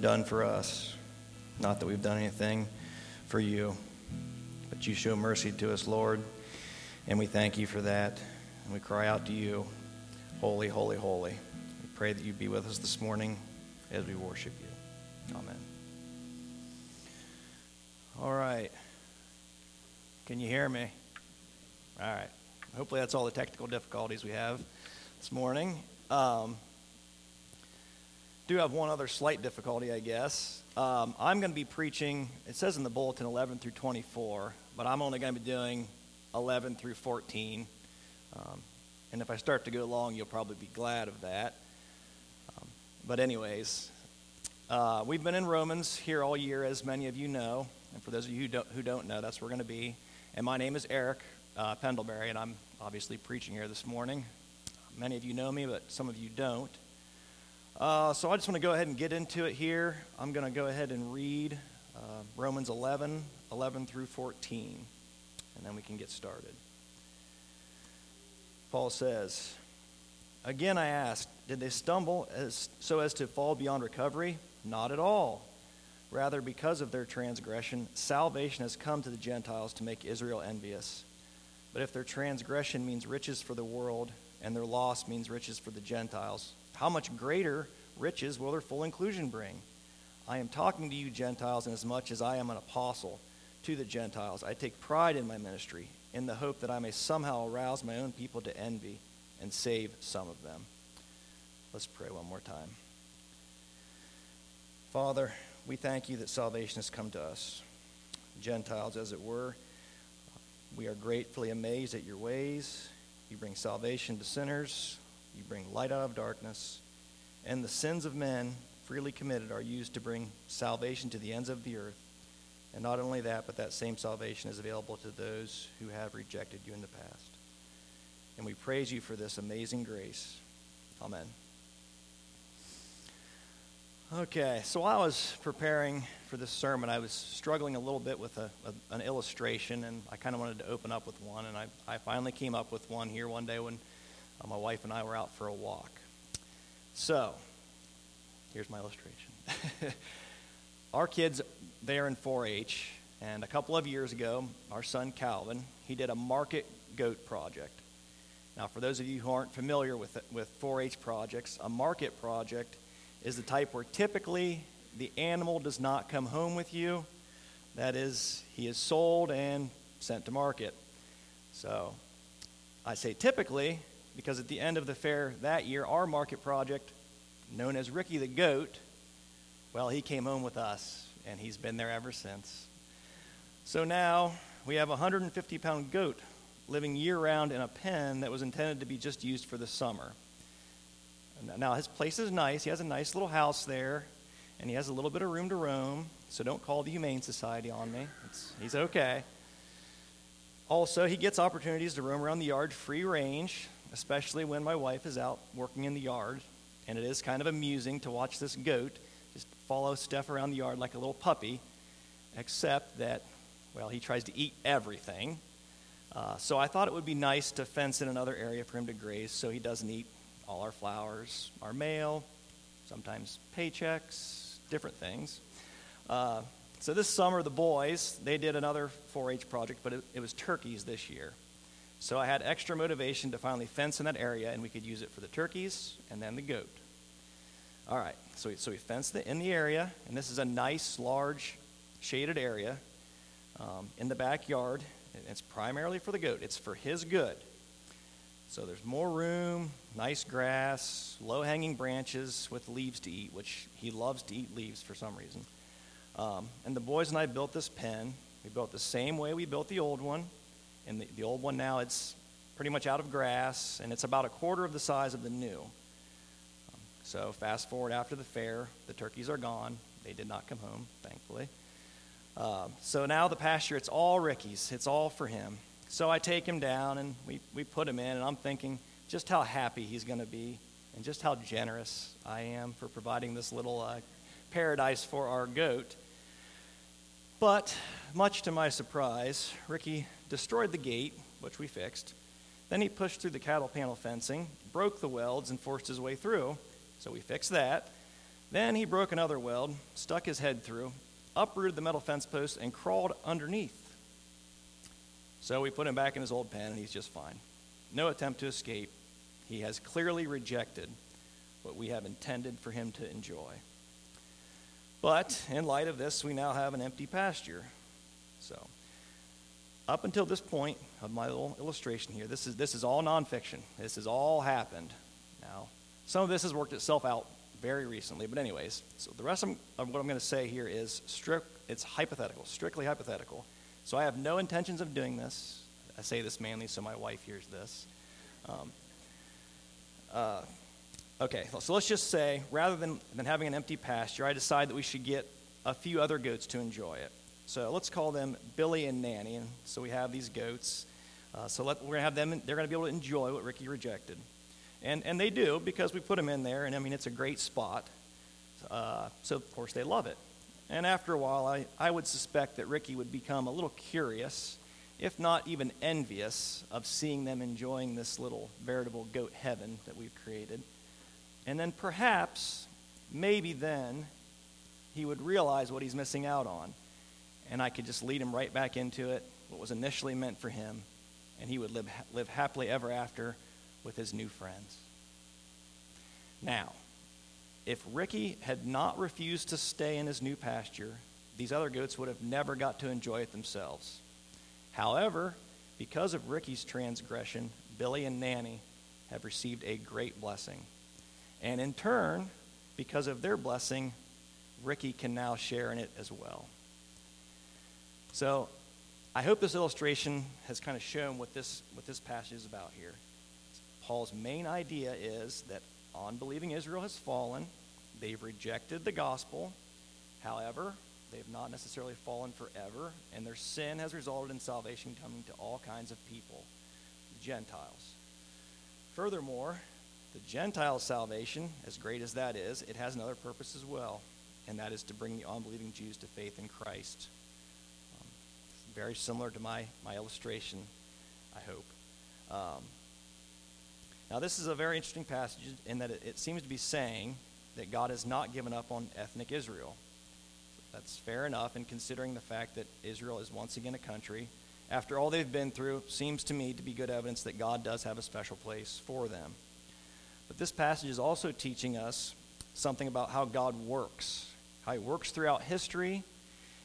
done for us. Not that we've done anything for you, but you show mercy to us, Lord, and we thank you for that. And we cry out to you, Holy, holy, holy. We pray that you be with us this morning as we worship you. Amen. All right. Can you hear me? All right. Hopefully, that's all the technical difficulties we have this morning. Um, do have one other slight difficulty, I guess. Um, I'm going to be preaching, it says in the bulletin 11 through 24, but I'm only going to be doing 11 through 14. Um, and if I start to go long, you'll probably be glad of that. Um, but, anyways, uh, we've been in Romans here all year, as many of you know. And for those of you who don't, who don't know, that's where we're going to be. And my name is Eric uh, Pendlebury, and I'm obviously preaching here this morning. Many of you know me, but some of you don't. Uh, so I just want to go ahead and get into it here. I'm going to go ahead and read uh, Romans 11, 11 through 14, and then we can get started. Paul says, Again I ask, did they stumble as, so as to fall beyond recovery? Not at all. Rather, because of their transgression, salvation has come to the Gentiles to make Israel envious. But if their transgression means riches for the world, and their loss means riches for the Gentiles, how much greater riches will their full inclusion bring? I am talking to you, Gentiles, in as much as I am an apostle to the Gentiles. I take pride in my ministry, in the hope that I may somehow arouse my own people to envy and save some of them. Let's pray one more time. Father, we thank you that salvation has come to us, Gentiles as it were. We are gratefully amazed at your ways. You bring salvation to sinners, you bring light out of darkness, and the sins of men freely committed are used to bring salvation to the ends of the earth. And not only that, but that same salvation is available to those who have rejected you in the past. And we praise you for this amazing grace. Amen. Okay, so I was preparing for this sermon, I was struggling a little bit with a, a, an illustration, and I kind of wanted to open up with one. And I, I finally came up with one here one day when uh, my wife and I were out for a walk. So, here's my illustration. our kids, they are in 4 H, and a couple of years ago, our son Calvin, he did a market goat project. Now, for those of you who aren't familiar with, with 4 H projects, a market project is the type where typically the animal does not come home with you. That is, he is sold and sent to market. So, I say typically because at the end of the fair that year, our market project, known as Ricky the Goat, well, he came home with us, and he's been there ever since. So now we have a 150 pound goat living year round in a pen that was intended to be just used for the summer. Now, his place is nice. He has a nice little house there, and he has a little bit of room to roam, so don't call the Humane Society on me. It's, he's okay. Also, he gets opportunities to roam around the yard free range, especially when my wife is out working in the yard. And it is kind of amusing to watch this goat just follow Steph around the yard like a little puppy, except that, well, he tries to eat everything. Uh, so I thought it would be nice to fence in another area for him to graze so he doesn't eat all our flowers, our mail, sometimes paychecks, different things. Uh, so this summer, the boys, they did another 4 H project, but it, it was turkeys this year. So I had extra motivation to finally fence in that area, and we could use it for the turkeys and then the goat. All right, so we, so we fenced it in the area, and this is a nice, large, shaded area um, in the backyard. It's primarily for the goat, it's for his good. So there's more room, nice grass, low hanging branches with leaves to eat, which he loves to eat leaves for some reason. Um, and the boys and I built this pen. We built the same way we built the old one. And the, the old one now, it's pretty much out of grass, and it's about a quarter of the size of the new. Um, so, fast forward after the fair, the turkeys are gone. They did not come home, thankfully. Uh, so now the pasture, it's all Ricky's. It's all for him. So I take him down and we, we put him in, and I'm thinking just how happy he's going to be and just how generous I am for providing this little uh, paradise for our goat. But, much to my surprise, Ricky destroyed the gate, which we fixed. Then he pushed through the cattle panel fencing, broke the welds, and forced his way through. So we fixed that. Then he broke another weld, stuck his head through, uprooted the metal fence post, and crawled underneath. So we put him back in his old pen, and he's just fine. No attempt to escape. He has clearly rejected what we have intended for him to enjoy. But in light of this, we now have an empty pasture. So, up until this point of my little illustration here, this is, this is all nonfiction. This has all happened. Now, some of this has worked itself out very recently, but anyways, so the rest of what I'm going to say here is strict, it's hypothetical, strictly hypothetical. So I have no intentions of doing this. I say this mainly so my wife hears this. Um, uh, okay, so let's just say rather than, than having an empty pasture, I decide that we should get a few other goats to enjoy it. So let's call them Billy and Nanny. And so we have these goats. Uh, so let, we're going to have them, they're going to be able to enjoy what Ricky rejected. And, and they do because we put them in there, and I mean, it's a great spot. Uh, so, of course, they love it. And after a while, I, I would suspect that Ricky would become a little curious, if not even envious, of seeing them enjoying this little veritable goat heaven that we've created. And then perhaps, maybe then, he would realize what he's missing out on. And I could just lead him right back into it, what was initially meant for him, and he would live, live happily ever after with his new friends. Now, if Ricky had not refused to stay in his new pasture, these other goats would have never got to enjoy it themselves. However, because of Ricky's transgression, Billy and Nanny have received a great blessing. And in turn, because of their blessing, Ricky can now share in it as well. So, I hope this illustration has kind of shown what this, what this passage is about here. Paul's main idea is that unbelieving Israel has fallen. They've rejected the gospel. However, they've not necessarily fallen forever, and their sin has resulted in salvation coming to all kinds of people, the Gentiles. Furthermore, the Gentile salvation, as great as that is, it has another purpose as well, and that is to bring the unbelieving Jews to faith in Christ. Um, very similar to my, my illustration, I hope. Um, now, this is a very interesting passage in that it, it seems to be saying that God has not given up on ethnic Israel. That's fair enough, and considering the fact that Israel is once again a country, after all they've been through, seems to me to be good evidence that God does have a special place for them. But this passage is also teaching us something about how God works, how He works throughout history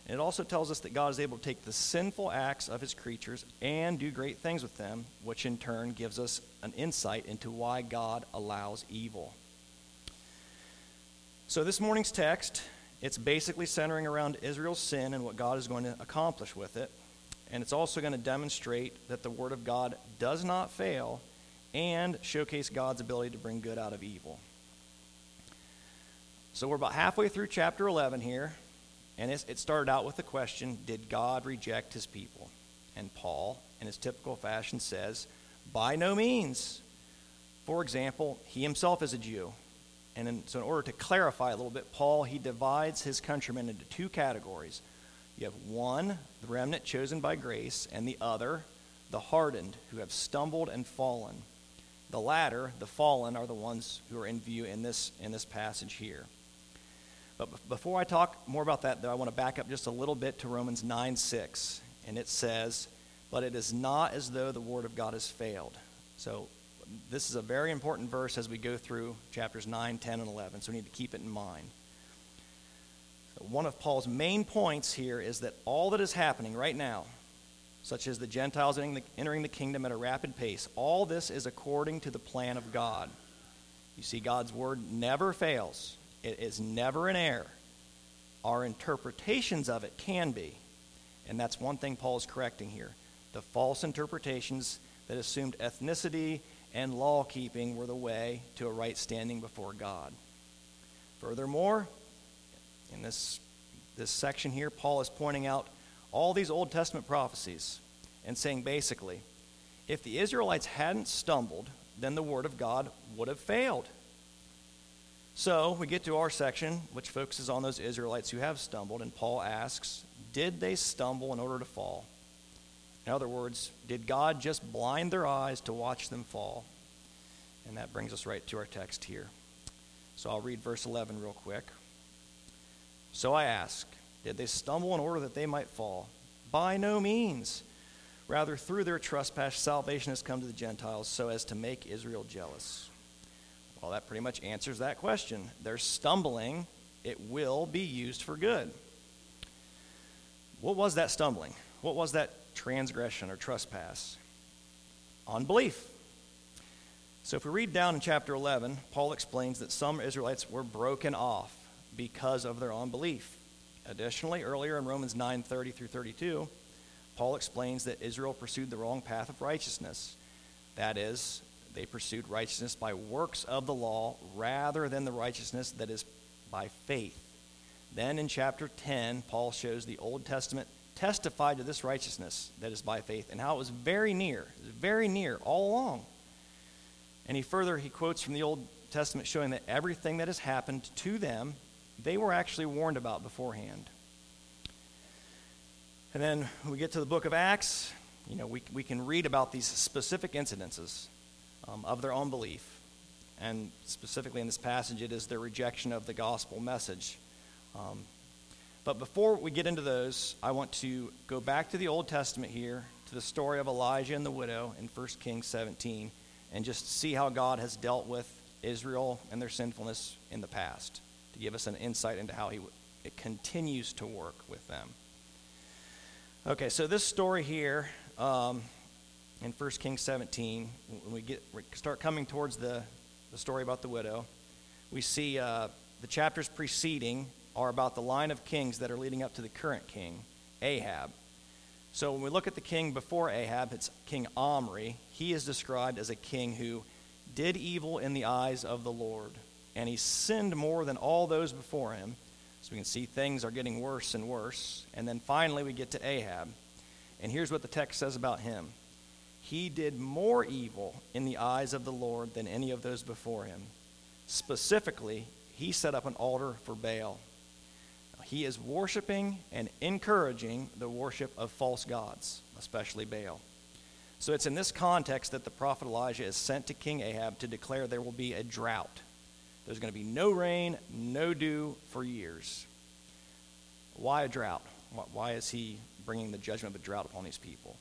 and it also tells us that God is able to take the sinful acts of his creatures and do great things with them, which in turn gives us an insight into why God allows evil. So this morning's text, it's basically centering around Israel's sin and what God is going to accomplish with it. And it's also going to demonstrate that the word of God does not fail and showcase God's ability to bring good out of evil. So we're about halfway through chapter 11 here. And it started out with the question Did God reject his people? And Paul, in his typical fashion, says, By no means. For example, he himself is a Jew. And in, so, in order to clarify a little bit, Paul he divides his countrymen into two categories. You have one, the remnant chosen by grace, and the other, the hardened, who have stumbled and fallen. The latter, the fallen, are the ones who are in view in this, in this passage here. But before I talk more about that, though, I want to back up just a little bit to Romans 9 6. And it says, But it is not as though the word of God has failed. So this is a very important verse as we go through chapters 9, 10, and 11. So we need to keep it in mind. One of Paul's main points here is that all that is happening right now, such as the Gentiles entering the, kingdom at a rapid pace, all this is according to the plan of God. You see, God's word never fails. It is never an error. Our interpretations of it can be. And that's one thing Paul is correcting here. The false interpretations that assumed ethnicity and law keeping were the way to a right standing before God. Furthermore, in this, this section here, Paul is pointing out all these Old Testament prophecies and saying basically, if the Israelites hadn't stumbled, then the Word of God would have failed. So we get to our section, which focuses on those Israelites who have stumbled, and Paul asks, Did they stumble in order to fall? In other words, did God just blind their eyes to watch them fall? And that brings us right to our text here. So I'll read verse 11 real quick. So I ask, did they stumble in order that they might fall? By no means. Rather, through their trespass, salvation has come to the Gentiles so as to make Israel jealous. Well, that pretty much answers that question. Their stumbling, it will be used for good. What was that stumbling? What was that transgression or trespass? Unbelief. So if we read down in chapter 11, Paul explains that some Israelites were broken off because of their unbelief. Additionally, earlier in Romans 9:30 through 32, Paul explains that Israel pursued the wrong path of righteousness. That is, they pursued righteousness by works of the law rather than the righteousness that is by faith. Then in chapter 10, Paul shows the Old Testament testified to this righteousness that is by faith and how it was very near, very near all along. And he further he quotes from the Old Testament showing that everything that has happened to them, they were actually warned about beforehand. And then we get to the book of Acts, you know, we, we can read about these specific incidences um, of their own belief. And specifically in this passage, it is their rejection of the gospel message. Um, but before we get into those, I want to go back to the Old Testament here, to the story of Elijah and the widow in 1 Kings 17, and just see how God has dealt with Israel and their sinfulness in the past, to give us an insight into how he it continues to work with them. Okay, so this story here um, in 1 Kings 17, when we get we start coming towards the, the story about the widow, we see uh, the chapters preceding are about the line of kings that are leading up to the current king, Ahab. So when we look at the king before Ahab, it's King Omri. He is described as a king who did evil in the eyes of the Lord, and he sinned more than all those before him. So we can see things are getting worse and worse. And then finally, we get to Ahab. And here's what the text says about him He did more evil in the eyes of the Lord than any of those before him. Specifically, he set up an altar for Baal. He is worshiping and encouraging the worship of false gods, especially Baal. So it's in this context that the prophet Elijah is sent to King Ahab to declare there will be a drought there's going to be no rain, no dew for years. Why a drought? Why is he bringing the judgment of a drought upon these people?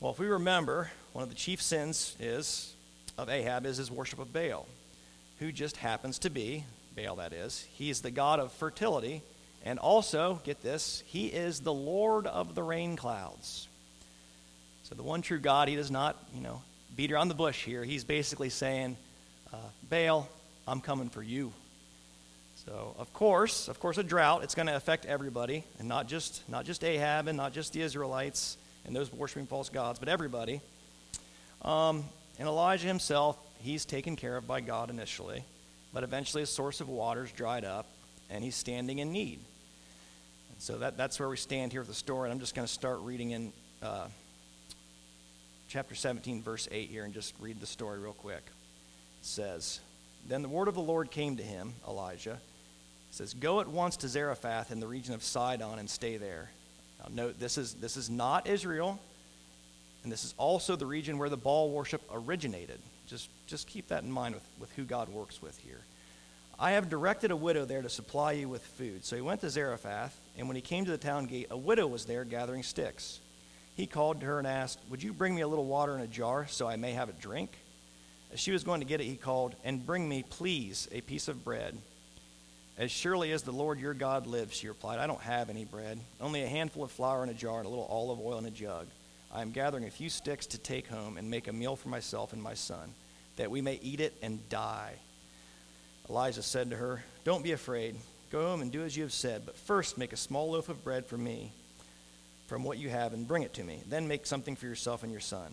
Well, if we remember, one of the chief sins is of Ahab is his worship of Baal, who just happens to be Baal. That is, he is the god of fertility, and also get this, he is the Lord of the rain clouds. So the one true God, he does not, you know, beat around the bush here. He's basically saying uh, Baal, I'm coming for you. So, of course, of course, a drought, it's going to affect everybody, and not just, not just Ahab and not just the Israelites and those worshiping false gods, but everybody. Um, and Elijah himself, he's taken care of by God initially, but eventually his source of waters dried up, and he's standing in need. And so that, that's where we stand here with the story. And I'm just going to start reading in uh, chapter 17, verse 8 here, and just read the story real quick says, Then the word of the Lord came to him, Elijah. Says, Go at once to Zarephath in the region of Sidon and stay there. Now note, this is, this is not Israel, and this is also the region where the Baal worship originated. Just, just keep that in mind with, with who God works with here. I have directed a widow there to supply you with food. So he went to Zarephath, and when he came to the town gate, a widow was there gathering sticks. He called to her and asked, Would you bring me a little water in a jar so I may have a drink? As she was going to get it, he called, And bring me, please, a piece of bread. As surely as the Lord your God lives, she replied, I don't have any bread, only a handful of flour in a jar and a little olive oil in a jug. I am gathering a few sticks to take home and make a meal for myself and my son, that we may eat it and die. Elijah said to her, Don't be afraid. Go home and do as you have said, but first make a small loaf of bread for me from what you have and bring it to me. Then make something for yourself and your son.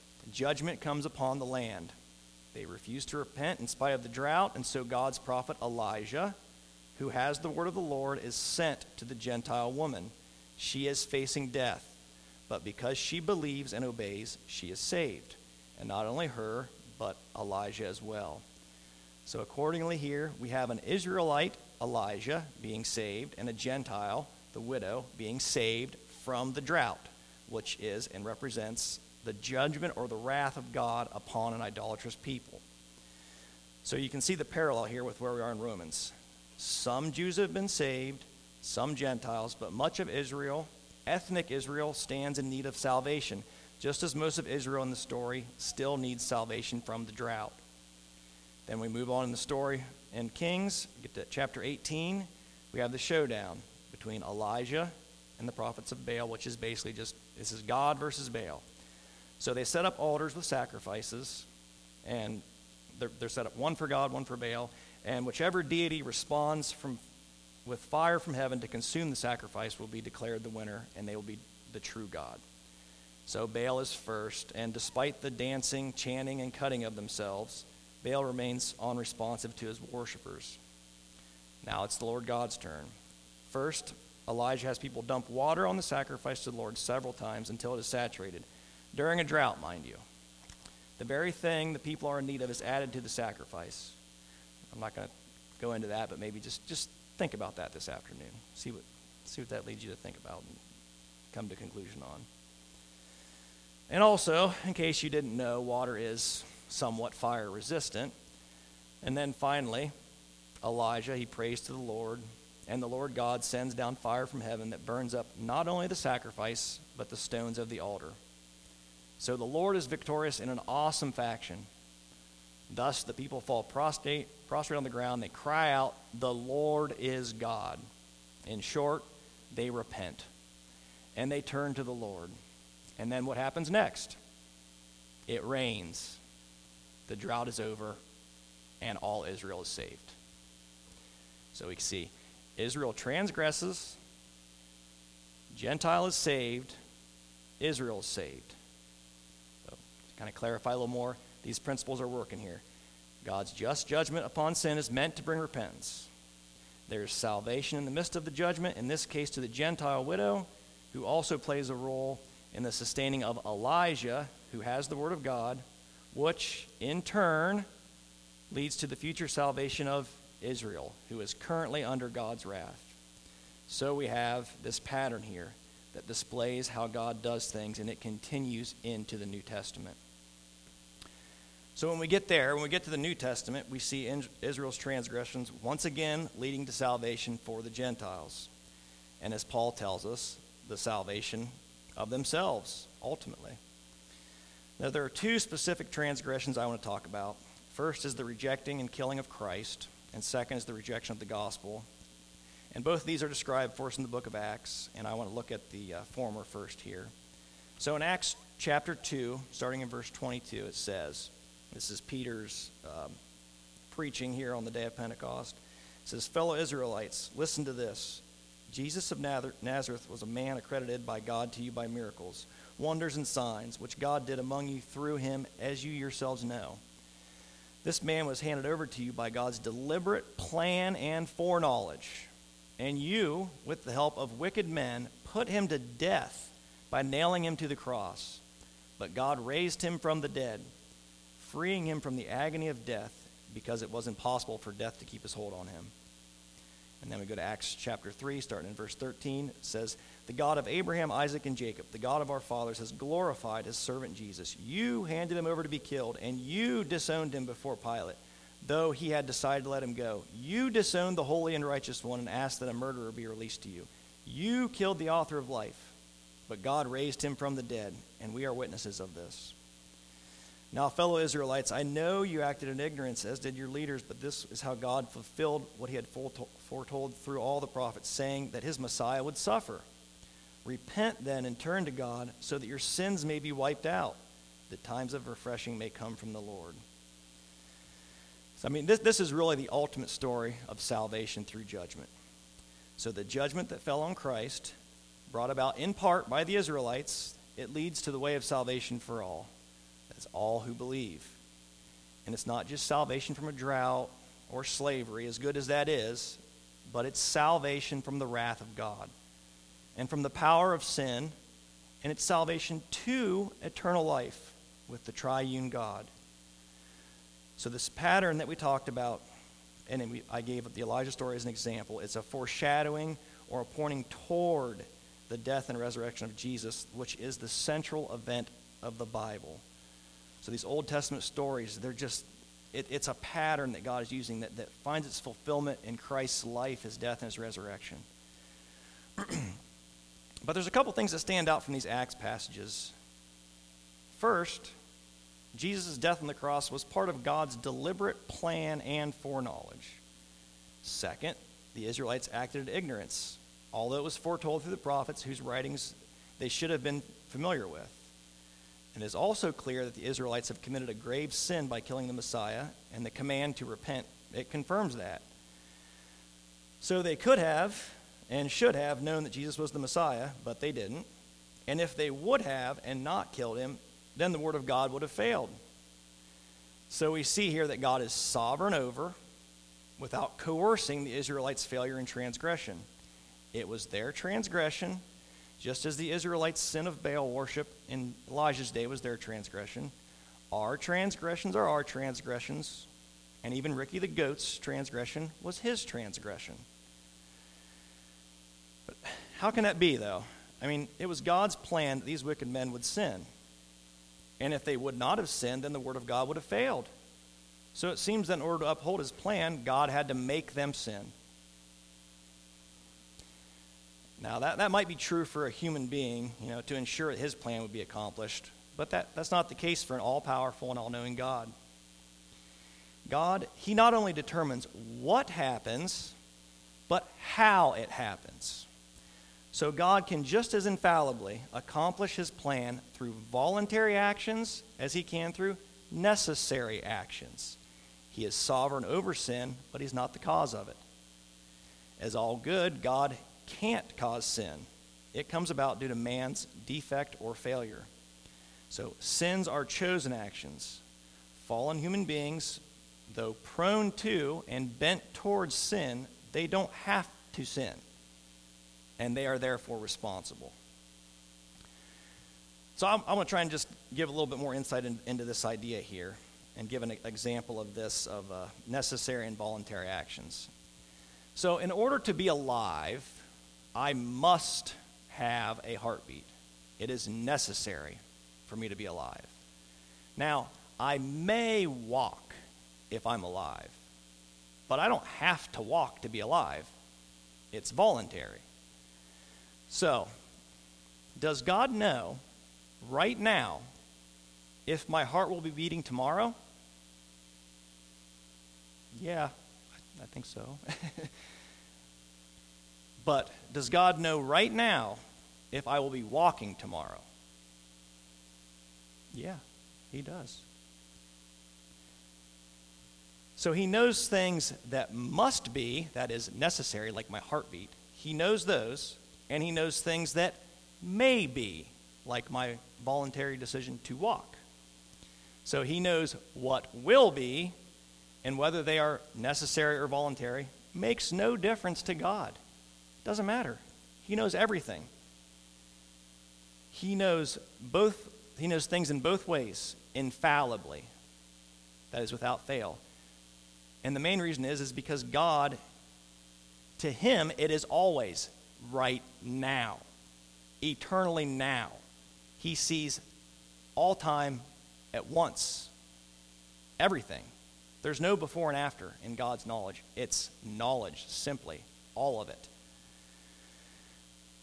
judgment comes upon the land. They refuse to repent in spite of the drought, and so God's prophet Elijah, who has the word of the Lord, is sent to the Gentile woman. She is facing death, but because she believes and obeys, she is saved. And not only her, but Elijah as well. So, accordingly, here we have an Israelite, Elijah, being saved, and a Gentile, the widow, being saved from the drought, which is and represents the judgment or the wrath of God upon an idolatrous people. So you can see the parallel here with where we are in Romans. Some Jews have been saved, some Gentiles, but much of Israel, ethnic Israel, stands in need of salvation, just as most of Israel in the story still needs salvation from the drought. Then we move on in the story in Kings, get to chapter 18. We have the showdown between Elijah and the prophets of Baal, which is basically just this is God versus Baal. So they set up altars with sacrifices, and they're, they're set up one for God, one for Baal, and whichever deity responds from, with fire from heaven to consume the sacrifice will be declared the winner, and they will be the true God. So Baal is first, and despite the dancing, chanting, and cutting of themselves, Baal remains unresponsive to his worshippers. Now it's the Lord God's turn. First, Elijah has people dump water on the sacrifice to the Lord several times until it is saturated during a drought, mind you. The very thing the people are in need of is added to the sacrifice. I'm not going to go into that, but maybe just, just think about that this afternoon. See what, see what that leads you to think about and come to conclusion on. And also, in case you didn't know, water is somewhat fire resistant. And then finally, Elijah, he prays to the Lord, and the Lord God sends down fire from heaven that burns up not only the sacrifice, but the stones of the altar. So the Lord is victorious in an awesome faction. Thus, the people fall prostrate, prostrate on the ground. They cry out, The Lord is God. In short, they repent and they turn to the Lord. And then what happens next? It rains, the drought is over, and all Israel is saved. So we see Israel transgresses, Gentile is saved, Israel is saved kind of clarify a little more, these principles are working here. God's just judgment upon sin is meant to bring repentance. There's salvation in the midst of the judgment, in this case to the Gentile widow, who also plays a role in the sustaining of Elijah, who has the Word of God, which in turn leads to the future salvation of Israel, who is currently under God's wrath. So we have this pattern here that displays how God does things, and it continues into the New Testament. So when we get there, when we get to the New Testament, we see Israel's transgressions once again leading to salvation for the Gentiles. And as Paul tells us, the salvation of themselves, ultimately. Now, there are two specific transgressions I want to talk about. First is the rejecting and killing of Christ, and second is the rejection of the gospel. And both these are described for us in the book of Acts, and I want to look at the uh, former first here. So in Acts chapter 2, starting in verse 22, it says, this is Peter's um, preaching here on the day of Pentecost. It says, Fellow Israelites, listen to this. Jesus of Nazareth was a man accredited by God to you by miracles, wonders, and signs, which God did among you through him, as you yourselves know. This man was handed over to you by God's deliberate plan and foreknowledge. And you, with the help of wicked men, put him to death by nailing him to the cross. But God raised him from the dead freeing him from the agony of death because it was impossible for death to keep his hold on him. And then we go to Acts chapter 3, starting in verse 13. It says, The God of Abraham, Isaac, and Jacob, the God of our fathers, has glorified his servant Jesus. You handed him over to be killed, and you disowned him before Pilate, though he had decided to let him go. You disowned the holy and righteous one and asked that a murderer be released to you. You killed the author of life, but God raised him from the dead, and we are witnesses of this. Now, fellow Israelites, I know you acted in ignorance, as did your leaders, but this is how God fulfilled what he had foretold through all the prophets, saying that his Messiah would suffer. Repent then and turn to God, so that your sins may be wiped out, that times of refreshing may come from the Lord. So, I mean, this, this is really the ultimate story of salvation through judgment. So, the judgment that fell on Christ, brought about in part by the Israelites, it leads to the way of salvation for all all who believe. And it's not just salvation from a drought or slavery, as good as that is, but it's salvation from the wrath of God and from the power of sin, and it's salvation to eternal life with the triune God. So, this pattern that we talked about, and I gave the Elijah story as an example, it's a foreshadowing or a pointing toward the death and resurrection of Jesus, which is the central event of the Bible. So, these Old Testament stories, they're just, it, it's a pattern that God is using that, that finds its fulfillment in Christ's life, his death, and his resurrection. but there's a couple things that stand out from these Acts passages. First, Jesus' death on the cross was part of God's deliberate plan and foreknowledge. Second, the Israelites acted in ignorance, although it was foretold through the prophets whose writings they should have been familiar with. And it is also clear that the Israelites have committed a grave sin by killing the Messiah, and the command to repent, it confirms that. So they could have and should have known that Jesus was the Messiah, but they didn't. And if they would have and not killed him, then the word of God would have failed. So we see here that God is sovereign over without coercing the Israelites' failure and transgression. It was their transgression, just as the Israelites' sin of Baal worship in Elijah's day was their transgression. Our transgressions are our transgressions, and even Ricky the goat's transgression was his transgression. But how can that be, though? I mean, it was God's plan that these wicked men would sin. And if they would not have sinned, then the word of God would have failed. So it seems that in order to uphold his plan, God had to make them sin. Now, that, that might be true for a human being, you know, to ensure that his plan would be accomplished. But that, that's not the case for an all powerful and all knowing God. God, He not only determines what happens, but how it happens. So God can just as infallibly accomplish his plan through voluntary actions as he can through necessary actions. He is sovereign over sin, but he's not the cause of it. As all good, God can't cause sin. It comes about due to man's defect or failure. So sins are chosen actions. Fallen human beings, though prone to and bent towards sin, they don't have to sin and they are therefore responsible. So I'm, I'm going to try and just give a little bit more insight in, into this idea here and give an example of this of uh, necessary and voluntary actions. So, in order to be alive, I must have a heartbeat. It is necessary for me to be alive. Now, I may walk if I'm alive, but I don't have to walk to be alive. It's voluntary. So, does God know right now if my heart will be beating tomorrow? Yeah, I think so. but does God know right now if I will be walking tomorrow? Yeah, He does. So He knows things that must be, that is necessary, like my heartbeat. He knows those and he knows things that may be, like my voluntary decision to walk. So he knows what will be, and whether they are necessary or voluntary makes no difference to God. Doesn't matter. He knows everything. He knows both he knows things in both ways infallibly. That is without fail. And the main reason is is because God to him it is always right now, eternally now. He sees all time at once, everything. There's no before and after in God's knowledge. It's knowledge, simply, all of it.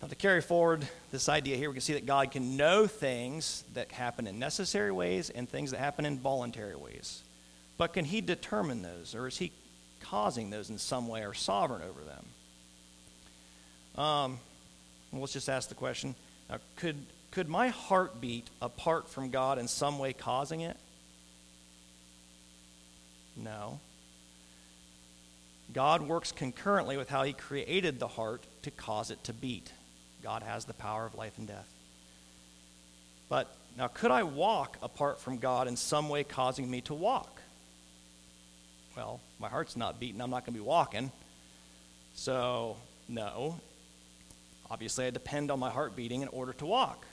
Now, to carry forward this idea here, we can see that God can know things that happen in necessary ways and things that happen in voluntary ways. But can He determine those, or is He causing those in some way or sovereign over them? Um, well, let's just ask the question now, could, could my heart beat apart from God in some way causing it? No. God works concurrently with how He created the heart to cause it to beat. God has the power of life and death. But now, could I walk apart from God in some way causing me to walk? Well, my heart's not beating. I'm not going to be walking. So, no. Obviously, I depend on my heart beating in order to walk.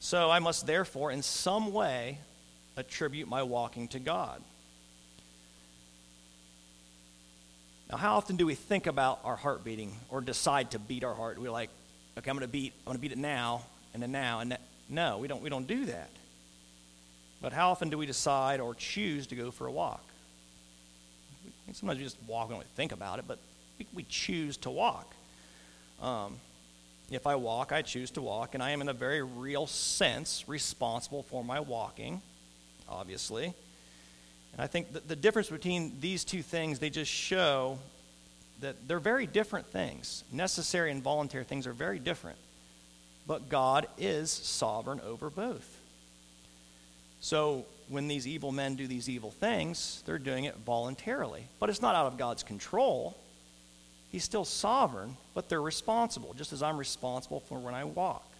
So, I must therefore, in some way, attribute my walking to God. Now, how often do we think about our heart beating or decide to beat our heart? We're like, okay, I'm going to beat, I'm going to beat it now, and then now, and then. No, we don't, we don't do that. But how often do we decide or choose to go for a walk? Sometimes we just walk and we think about it, but we, we choose to walk. Um, if I walk, I choose to walk, and I am in a very real sense responsible for my walking, obviously. And I think that the difference between these two things, they just show that they're very different things. Necessary and voluntary things are very different. But God is sovereign over both. So when these evil men do these evil things, they're doing it voluntarily. But it's not out of God's control. He's still sovereign, but they're responsible, just as I'm responsible for when I walk.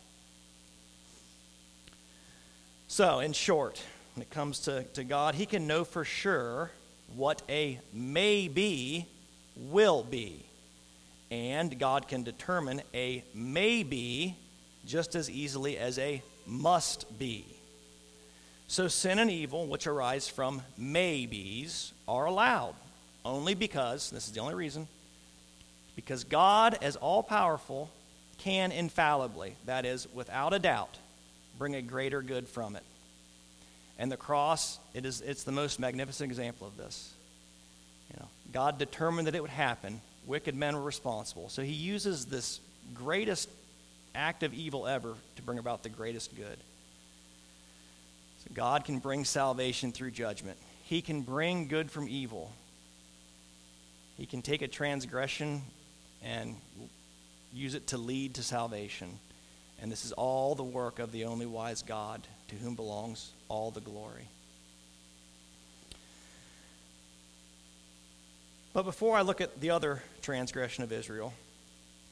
So, in short, when it comes to, to God, He can know for sure what a may be will be. And God can determine a maybe just as easily as a must be. So sin and evil, which arise from maybes, are allowed only because, this is the only reason, because God, as all powerful, can infallibly, that is, without a doubt, bring a greater good from it. And the cross, it is, it's the most magnificent example of this. You know, God determined that it would happen. Wicked men were responsible. So he uses this greatest act of evil ever to bring about the greatest good. So God can bring salvation through judgment. He can bring good from evil. He can take a transgression and use it to lead to salvation. And this is all the work of the only wise God, to whom belongs all the glory. But before I look at the other transgression of Israel,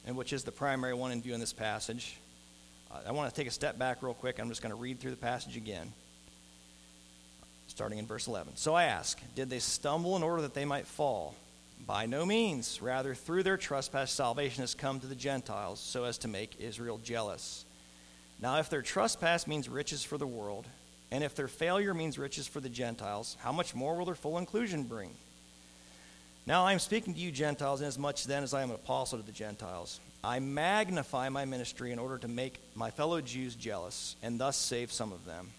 and which is the primary one in view in this passage, uh, I want to take a step back real quick. I'm just going to read through the passage again starting in verse 11. So I ask, did they stumble in order that they might fall? By no means. Rather, through their trespass, salvation has come to the Gentiles, so as to make Israel jealous. Now, if their trespass means riches for the world, and if their failure means riches for the Gentiles, how much more will their full inclusion bring? Now I am speaking to you, Gentiles, inasmuch then as I am an apostle to the Gentiles. I magnify my ministry in order to make my fellow Jews jealous, and thus save some of them.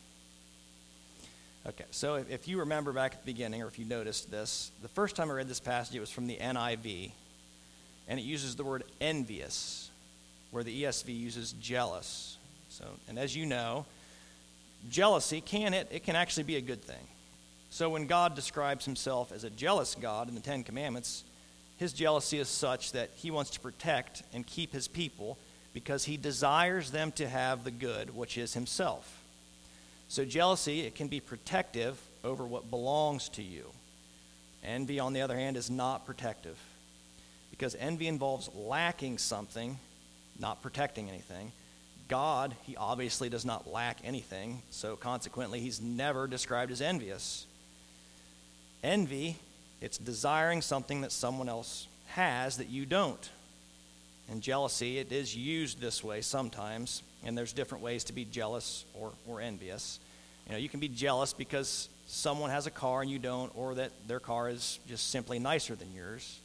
Okay, so if, you remember back at the beginning, or if you noticed this, the first time I read this passage, it was from the NIV, and it uses the word envious, where the ESV uses jealous. So, and as you know, jealousy can it, it can actually be a good thing. So when God describes himself as a jealous God in the Ten Commandments, his jealousy is such that he wants to protect and keep his people because he desires them to have the good, which is himself. So, jealousy, it can be protective over what belongs to you. Envy, on the other hand, is not protective because envy involves lacking something, not protecting anything. God, he obviously does not lack anything, so consequently, he's never described as envious. Envy, it's desiring something that someone else has that you don't. And jealousy, it is used this way sometimes, and there's different ways to be jealous or, or envious. You know, you can be jealous because someone has a car and you don't, or that their car is just simply nicer than yours.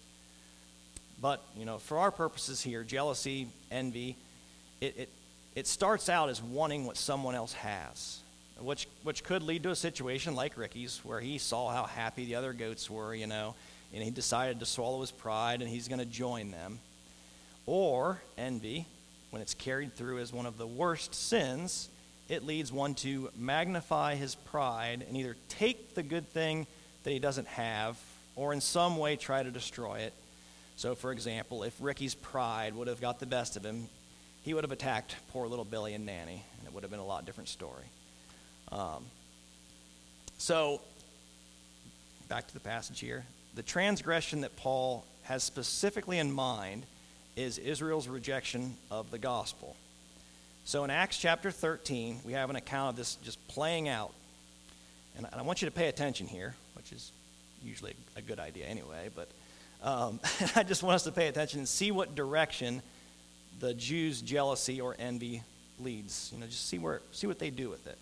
But, you know, for our purposes here, jealousy, envy, it, it, it starts out as wanting what someone else has, which, which could lead to a situation like Ricky's, where he saw how happy the other goats were, you know, and he decided to swallow his pride and he's going to join them. Or envy, when it's carried through as one of the worst sins, it leads one to magnify his pride and either take the good thing that he doesn't have or in some way try to destroy it. So, for example, if Ricky's pride would have got the best of him, he would have attacked poor little Billy and Nanny, and it would have been a lot different story. Um, so, back to the passage here. The transgression that Paul has specifically in mind is Israel's rejection of the gospel. So in Acts chapter 13, we have an account of this just playing out. And I want you to pay attention here, which is usually a good idea anyway. But um, I just want us to pay attention and see what direction the Jews' jealousy or envy leads. You know, just see where see what they do with it.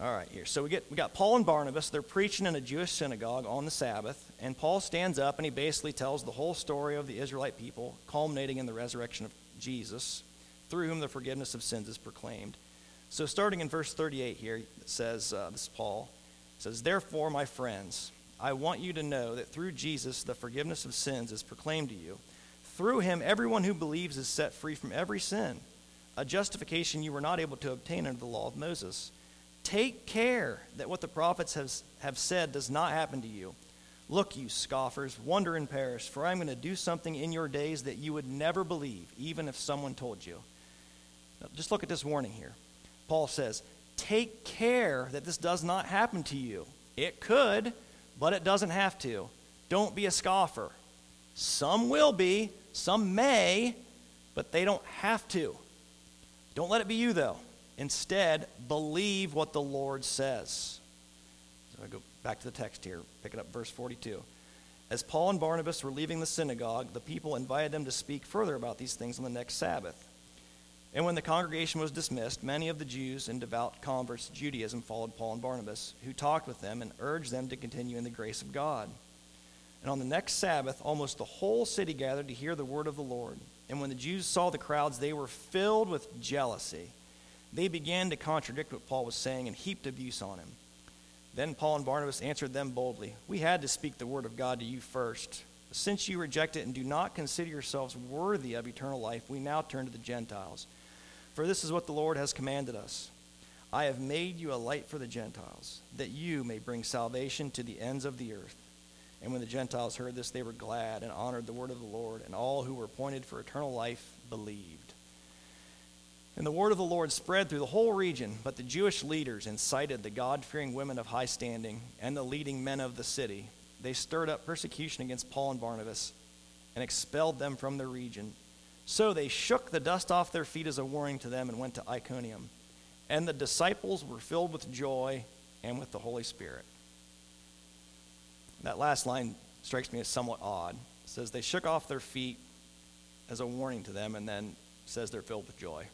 All right, here. So we get we got Paul and Barnabas. They're preaching in a Jewish synagogue on the Sabbath, and Paul stands up and he basically tells the whole story of the Israelite people, culminating in the resurrection of Jesus, through whom the forgiveness of sins is proclaimed. So starting in verse 38 here, it says, uh, this is Paul, says, Therefore, my friends, I want you to know that through Jesus the forgiveness of sins is proclaimed to you. Through him, everyone who believes is set free from every sin, a justification you were not able to obtain under the law of Moses. Take care that what the prophets have, have said does not happen to you. Look, you scoffers, wonder and perish, for I'm going to do something in your days that you would never believe, even if someone told you. Now, just look at this warning here. Paul says, Take care that this does not happen to you. It could, but it doesn't have to. Don't be a scoffer. Some will be, some may, but they don't have to. Don't let it be you, though. Instead, believe what the Lord says. So I go back to the text here, picking up verse 42. As Paul and Barnabas were leaving the synagogue, the people invited them to speak further about these things on the next Sabbath. And when the congregation was dismissed, many of the Jews and devout converts to Judaism followed Paul and Barnabas, who talked with them and urged them to continue in the grace of God. And on the next Sabbath, almost the whole city gathered to hear the word of the Lord. And when the Jews saw the crowds, they were filled with jealousy they began to contradict what Paul was saying and heaped abuse on him. Then Paul and Barnabas answered them boldly We had to speak the word of God to you first. Since you reject it and do not consider yourselves worthy of eternal life, we now turn to the Gentiles. For this is what the Lord has commanded us I have made you a light for the Gentiles, that you may bring salvation to the ends of the earth. And when the Gentiles heard this, they were glad and honored the word of the Lord, and all who were appointed for eternal life believed. And the word of the Lord spread through the whole region, but the Jewish leaders incited the God fearing women of high standing and the leading men of the city. They stirred up persecution against Paul and Barnabas and expelled them from the region. So they shook the dust off their feet as a warning to them and went to Iconium. And the disciples were filled with joy and with the Holy Spirit. That last line strikes me as somewhat odd. It says they shook off their feet as a warning to them and then says they're filled with joy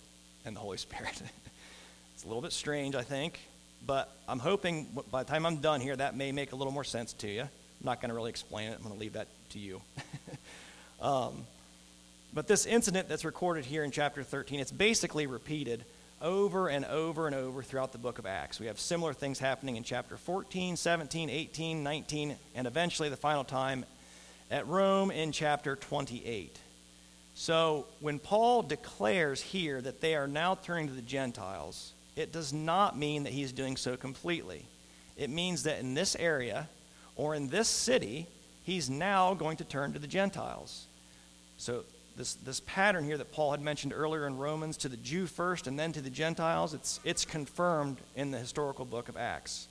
and the Holy Spirit. it's a little bit strange, I think, but I'm hoping by the time I'm done here, that may make a little more sense to you. I'm not going to really explain it, I'm going to leave that to you. um, but this incident that's recorded here in chapter 13, it's basically repeated over and over and over throughout the book of Acts. We have similar things happening in chapter 14, 17, 18, 19, and eventually the final time at Rome in chapter 28. So when Paul declares here that they are now turning to the Gentiles, it does not mean that he's doing so completely. It means that in this area or in this city, he's now going to turn to the Gentiles. So this, this pattern here that Paul had mentioned earlier in Romans to the Jew first and then to the Gentiles, it's, it's confirmed in the historical book of Acts.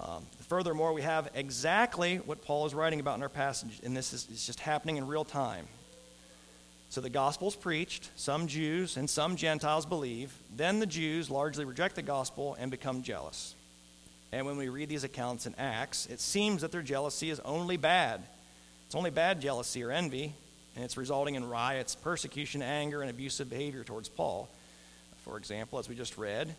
Um, furthermore, we have exactly what Paul is writing about in our passage, and this is just happening in real time. So the gospel's preached, some Jews and some Gentiles believe. Then the Jews largely reject the gospel and become jealous. And when we read these accounts in Acts, it seems that their jealousy is only bad. It's only bad jealousy or envy, and it's resulting in riots, persecution, anger, and abusive behavior towards Paul. For example, as we just read,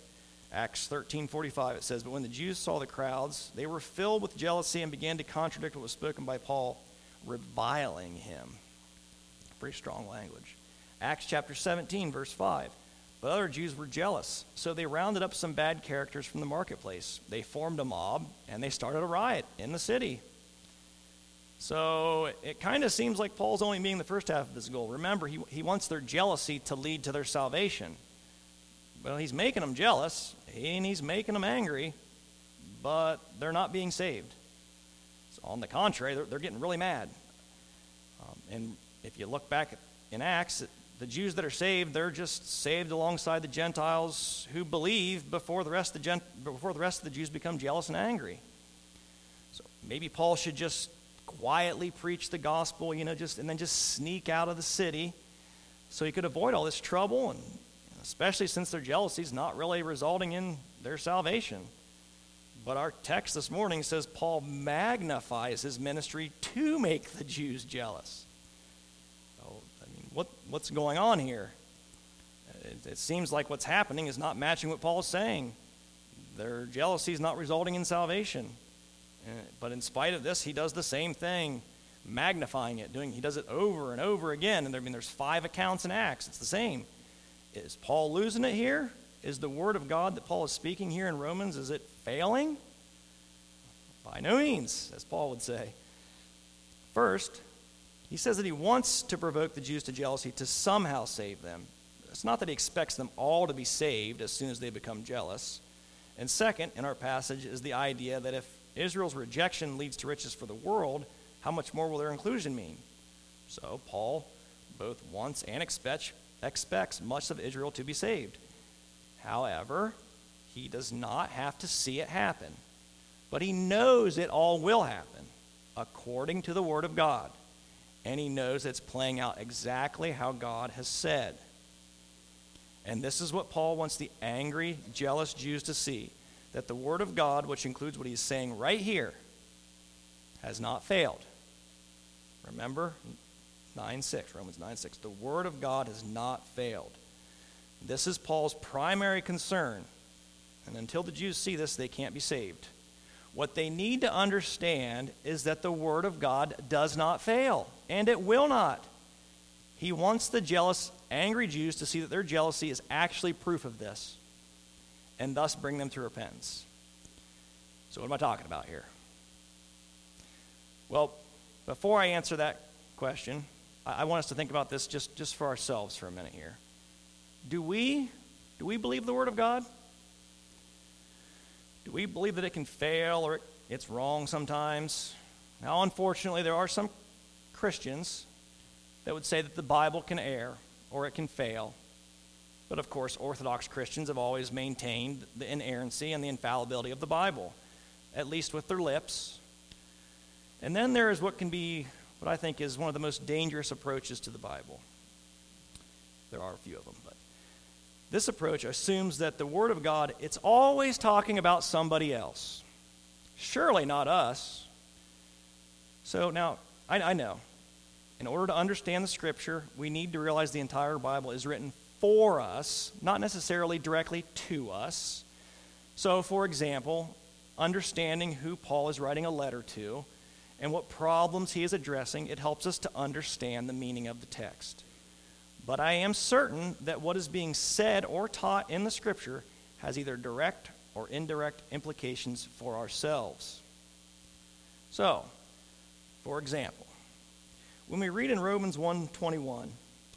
Acts 13:45 it says, "But when the Jews saw the crowds, they were filled with jealousy and began to contradict what was spoken by Paul, reviling him." Pretty strong language. Acts chapter 17, verse 5. But other Jews were jealous, so they rounded up some bad characters from the marketplace. They formed a mob and they started a riot in the city. So it kind of seems like Paul's only meeting the first half of his goal. Remember, he, he wants their jealousy to lead to their salvation. Well, he's making them jealous and he's making them angry, but they're not being saved. So on the contrary, they're, they're getting really mad. Um, and if you look back in Acts, the Jews that are saved, they're just saved alongside the Gentiles who believe before the rest of the, Gent- before the, rest of the Jews become jealous and angry. So maybe Paul should just quietly preach the gospel, you know, just and then just sneak out of the city so he could avoid all this trouble, and especially since their jealousy is not really resulting in their salvation. But our text this morning says Paul magnifies his ministry to make the Jews jealous. What, what's going on here? It, it seems like what's happening is not matching what Paul is saying. Their jealousy is not resulting in salvation. Uh, but in spite of this, he does the same thing, magnifying it, doing he does it over and over again. And there, I mean, there's five accounts in Acts. It's the same. Is Paul losing it here? Is the word of God that Paul is speaking here in Romans, is it failing? By no means, as Paul would say. First, he says that he wants to provoke the Jews to jealousy to somehow save them. It's not that he expects them all to be saved as soon as they become jealous. And second, in our passage, is the idea that if Israel's rejection leads to riches for the world, how much more will their inclusion mean? So, Paul both wants and expects, expects much of Israel to be saved. However, he does not have to see it happen, but he knows it all will happen according to the Word of God. And he knows it's playing out exactly how God has said. And this is what Paul wants the angry, jealous Jews to see that the Word of God, which includes what he's saying right here, has not failed. Remember 9 6, Romans 9 6. The Word of God has not failed. This is Paul's primary concern. And until the Jews see this, they can't be saved. What they need to understand is that the Word of God does not fail, and it will not. He wants the jealous, angry Jews to see that their jealousy is actually proof of this, and thus bring them to repentance. So, what am I talking about here? Well, before I answer that question, I want us to think about this just, just for ourselves for a minute here do we do we believe the word of God? Do we believe that it can fail or it's wrong sometimes? Now, unfortunately, there are some Christians that would say that the Bible can err or it can fail. But of course, Orthodox Christians have always maintained the inerrancy and the infallibility of the Bible, at least with their lips. And then there is what can be, what I think is one of the most dangerous approaches to the Bible. There are a few of them, but this approach assumes that the Word of God, it's always talking about somebody else. Surely not us. So now, I, I know, in order to understand the Scripture, we need to realize the entire Bible is written for us, not necessarily directly to us. So, for example, understanding who Paul is writing a letter to and what problems he is addressing, it helps us to understand the meaning of the text. But I am certain that what is being said or taught in the Scripture has either direct or indirect implications for ourselves. So, for example, when we read in Romans 1:21,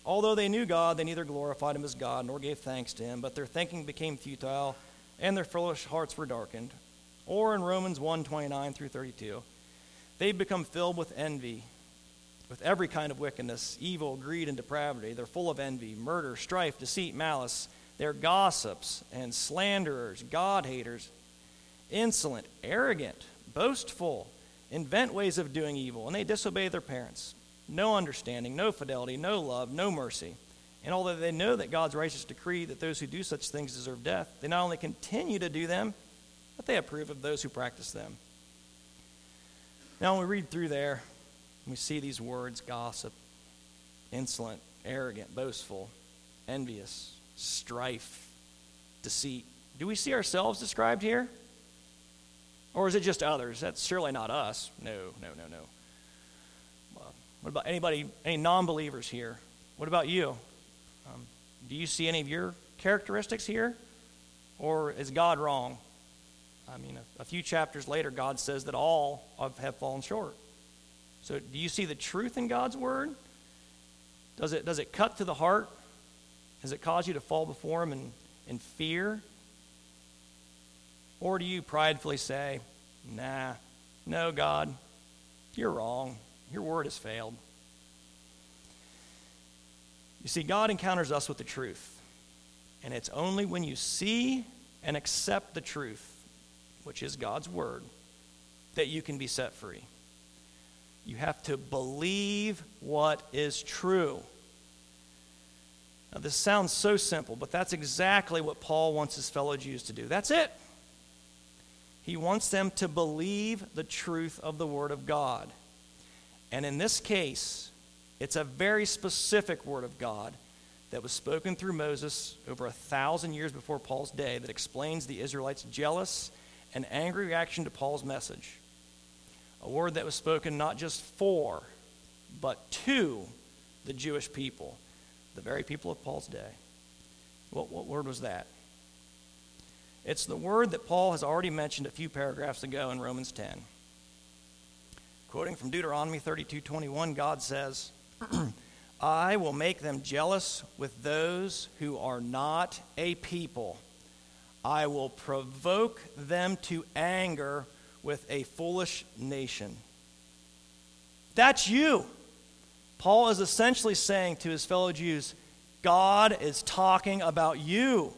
although they knew God, they neither glorified him as God nor gave thanks to him, but their thinking became futile and their foolish hearts were darkened. Or in Romans 1:29 through 32, they become filled with envy with every kind of wickedness, evil, greed, and depravity. They're full of envy, murder, strife, deceit, malice. They're gossips and slanderers, God haters, insolent, arrogant, boastful, invent ways of doing evil, and they disobey their parents. No understanding, no fidelity, no love, no mercy. And although they know that God's righteous decree that those who do such things deserve death, they not only continue to do them, but they approve of those who practice them. Now, when we read through there, we see these words gossip, insolent, arrogant, boastful, envious, strife, deceit. Do we see ourselves described here? Or is it just others? That's surely not us. No, no, no, no. what about anybody, any non believers here? What about you? Um, do you see any of your characteristics here? Or is God wrong? I mean, a, a few chapters later, God says that all have fallen short. So, do you see the truth in God's word? Does it, does it cut to the heart? Does it cause you to fall before Him in, in fear? Or do you pridefully say, Nah, no, God, you're wrong. Your word has failed. You see, God encounters us with the truth. And it's only when you see and accept the truth, which is God's word, that you can be set free. You have to believe what is true. Now, this sounds so simple, but that's exactly what Paul wants his fellow Jews to do. That's it. He wants them to believe the truth of the Word of God. And in this case, it's a very specific Word of God that was spoken through Moses over a thousand years before Paul's day that explains the Israelites' jealous and angry reaction to Paul's message. A word that was spoken not just for, but to the Jewish people, the very people of Paul's day. What, what word was that? It's the word that Paul has already mentioned a few paragraphs ago in Romans 10. Quoting from Deuteronomy 32:21, God says, "I will make them jealous with those who are not a people. I will provoke them to anger with a foolish nation." That's you. Paul is essentially saying to his fellow Jews, God is talking about you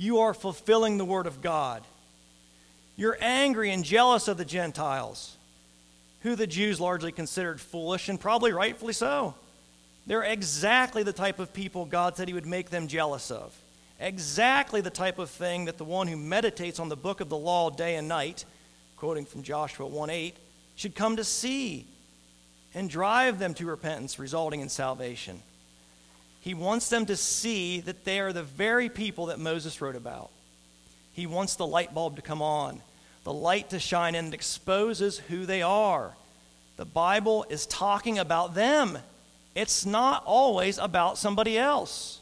you are fulfilling the word of God. You're angry and jealous of the Gentiles, who the Jews largely considered foolish, and probably rightfully so. They're exactly the type of people God said He would make them jealous of. Exactly the type of thing that the one who meditates on the book of the law day and night, quoting from Joshua 1 8, should come to see and drive them to repentance, resulting in salvation. He wants them to see that they are the very people that Moses wrote about. He wants the light bulb to come on, the light to shine in and exposes who they are. The Bible is talking about them. It's not always about somebody else.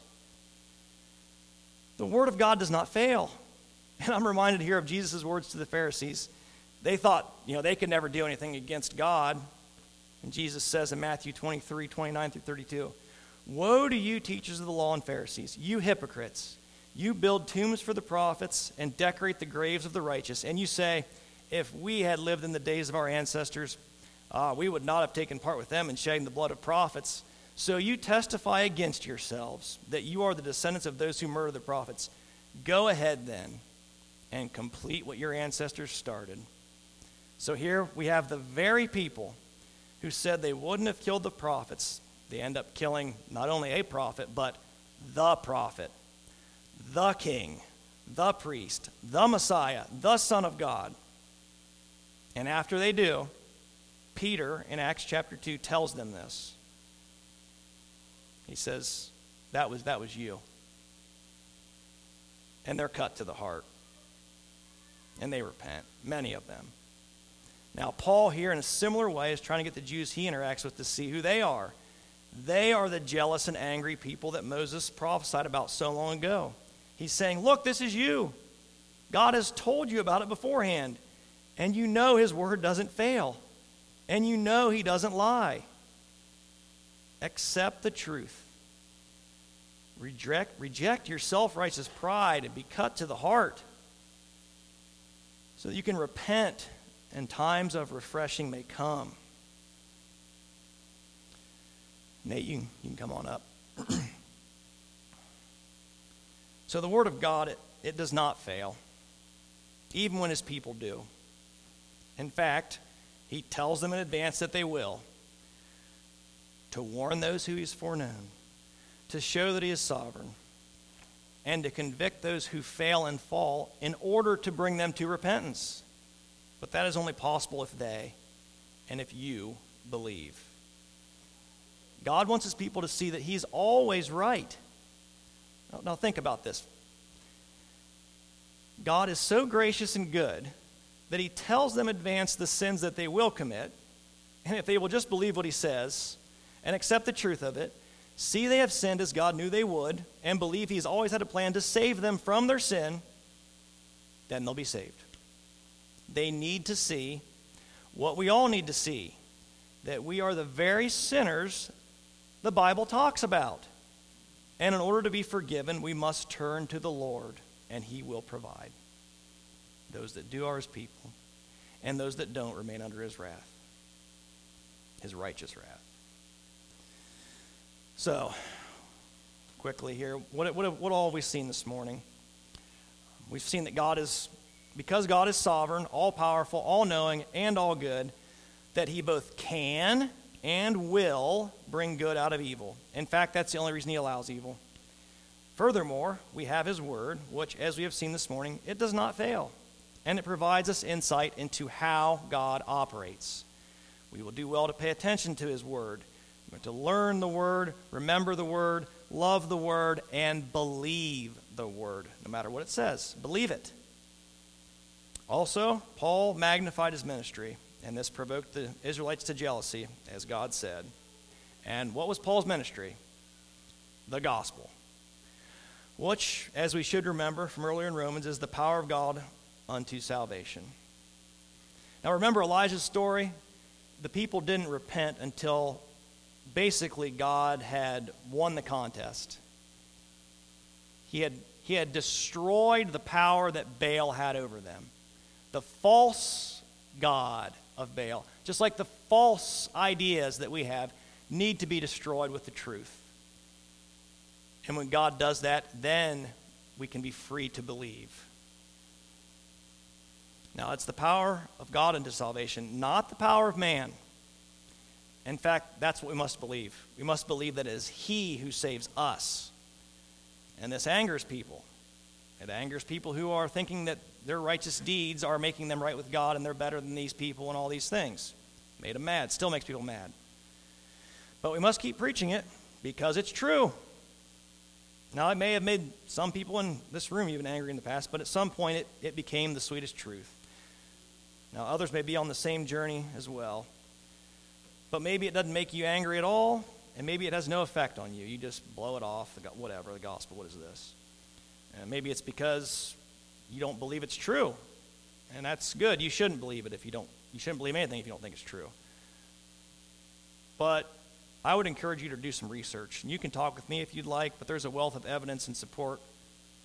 The Word of God does not fail. And I'm reminded here of Jesus' words to the Pharisees. They thought, you know, they could never do anything against God. And Jesus says in Matthew 23, 29 through 32, Woe to you, teachers of the law and Pharisees, you hypocrites! You build tombs for the prophets and decorate the graves of the righteous. And you say, If we had lived in the days of our ancestors, uh, we would not have taken part with them in shedding the blood of prophets. So you testify against yourselves that you are the descendants of those who murdered the prophets. Go ahead then and complete what your ancestors started. So here we have the very people who said they wouldn't have killed the prophets they end up killing not only a prophet, but the prophet, the king, the priest, the Messiah, the Son of God. And after they do, Peter in Acts chapter 2 tells them this. He says, That was, that was you. And they're cut to the heart. And they repent, many of them. Now, Paul, here in a similar way, is trying to get the Jews he interacts with to see who they are. They are the jealous and angry people that Moses prophesied about so long ago. He's saying, Look, this is you. God has told you about it beforehand, and you know his word doesn't fail, and you know he doesn't lie. Accept the truth. Reject, reject your self righteous pride and be cut to the heart so that you can repent and times of refreshing may come. Nate, you, you can come on up. so, the Word of God, it, it does not fail, even when His people do. In fact, He tells them in advance that they will to warn those who He's foreknown, to show that He is sovereign, and to convict those who fail and fall in order to bring them to repentance. But that is only possible if they and if you believe. God wants his people to see that he's always right. Now, now, think about this. God is so gracious and good that he tells them advance the sins that they will commit. And if they will just believe what he says and accept the truth of it, see they have sinned as God knew they would, and believe he's always had a plan to save them from their sin, then they'll be saved. They need to see what we all need to see that we are the very sinners the Bible talks about. And in order to be forgiven, we must turn to the Lord, and He will provide. Those that do are His people, and those that don't remain under His wrath, His righteous wrath. So, quickly here, what, what, what all have we seen this morning? We've seen that God is, because God is sovereign, all powerful, all knowing, and all good, that He both can and will bring good out of evil. In fact, that's the only reason he allows evil. Furthermore, we have his word, which, as we have seen this morning, it does not fail. and it provides us insight into how God operates. We will do well to pay attention to His Word, to learn the Word, remember the Word, love the Word, and believe the Word, no matter what it says. Believe it. Also, Paul magnified his ministry, and this provoked the Israelites to jealousy, as God said. And what was Paul's ministry? The gospel, which, as we should remember from earlier in Romans, is the power of God unto salvation. Now, remember Elijah's story? The people didn't repent until basically God had won the contest. He had, he had destroyed the power that Baal had over them. The false God of Baal, just like the false ideas that we have, need to be destroyed with the truth. And when God does that, then we can be free to believe. Now, it's the power of God into salvation, not the power of man. In fact, that's what we must believe. We must believe that it is He who saves us. And this angers people. It angers people who are thinking that their righteous deeds are making them right with God and they're better than these people and all these things. Made them mad. Still makes people mad. But we must keep preaching it because it's true. Now, it may have made some people in this room even angry in the past, but at some point it, it became the sweetest truth. Now, others may be on the same journey as well. But maybe it doesn't make you angry at all, and maybe it has no effect on you. You just blow it off, whatever, the gospel, what is this? And maybe it's because you don't believe it's true. And that's good. You shouldn't believe it if you don't. You shouldn't believe anything if you don't think it's true. But I would encourage you to do some research. And you can talk with me if you'd like, but there's a wealth of evidence in support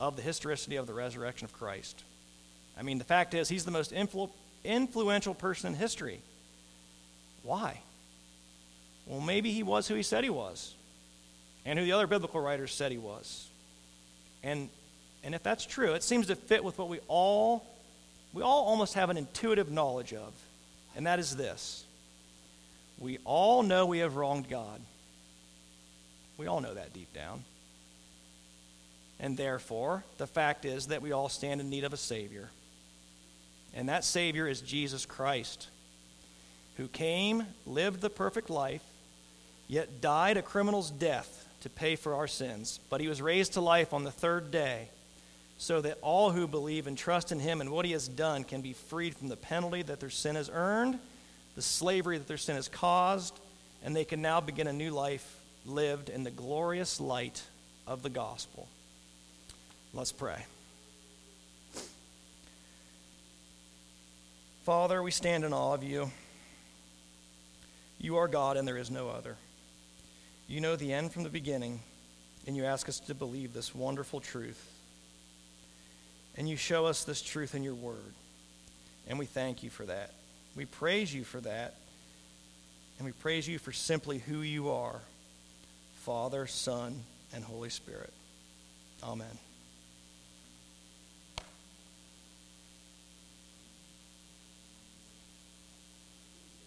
of the historicity of the resurrection of Christ. I mean, the fact is, he's the most influ- influential person in history. Why? Well, maybe he was who he said he was, and who the other biblical writers said he was. And, and if that's true, it seems to fit with what we all, we all almost have an intuitive knowledge of, and that is this we all know we have wronged God. We all know that deep down. And therefore, the fact is that we all stand in need of a Savior. And that Savior is Jesus Christ, who came, lived the perfect life, yet died a criminal's death to pay for our sins. But he was raised to life on the third day, so that all who believe and trust in him and what he has done can be freed from the penalty that their sin has earned the slavery that their sin has caused, and they can now begin a new life lived in the glorious light of the gospel. Let's pray. Father, we stand in awe of you. You are God, and there is no other. You know the end from the beginning, and you ask us to believe this wonderful truth. And you show us this truth in your word. And we thank you for that. We praise you for that. And we praise you for simply who you are Father, Son, and Holy Spirit. Amen.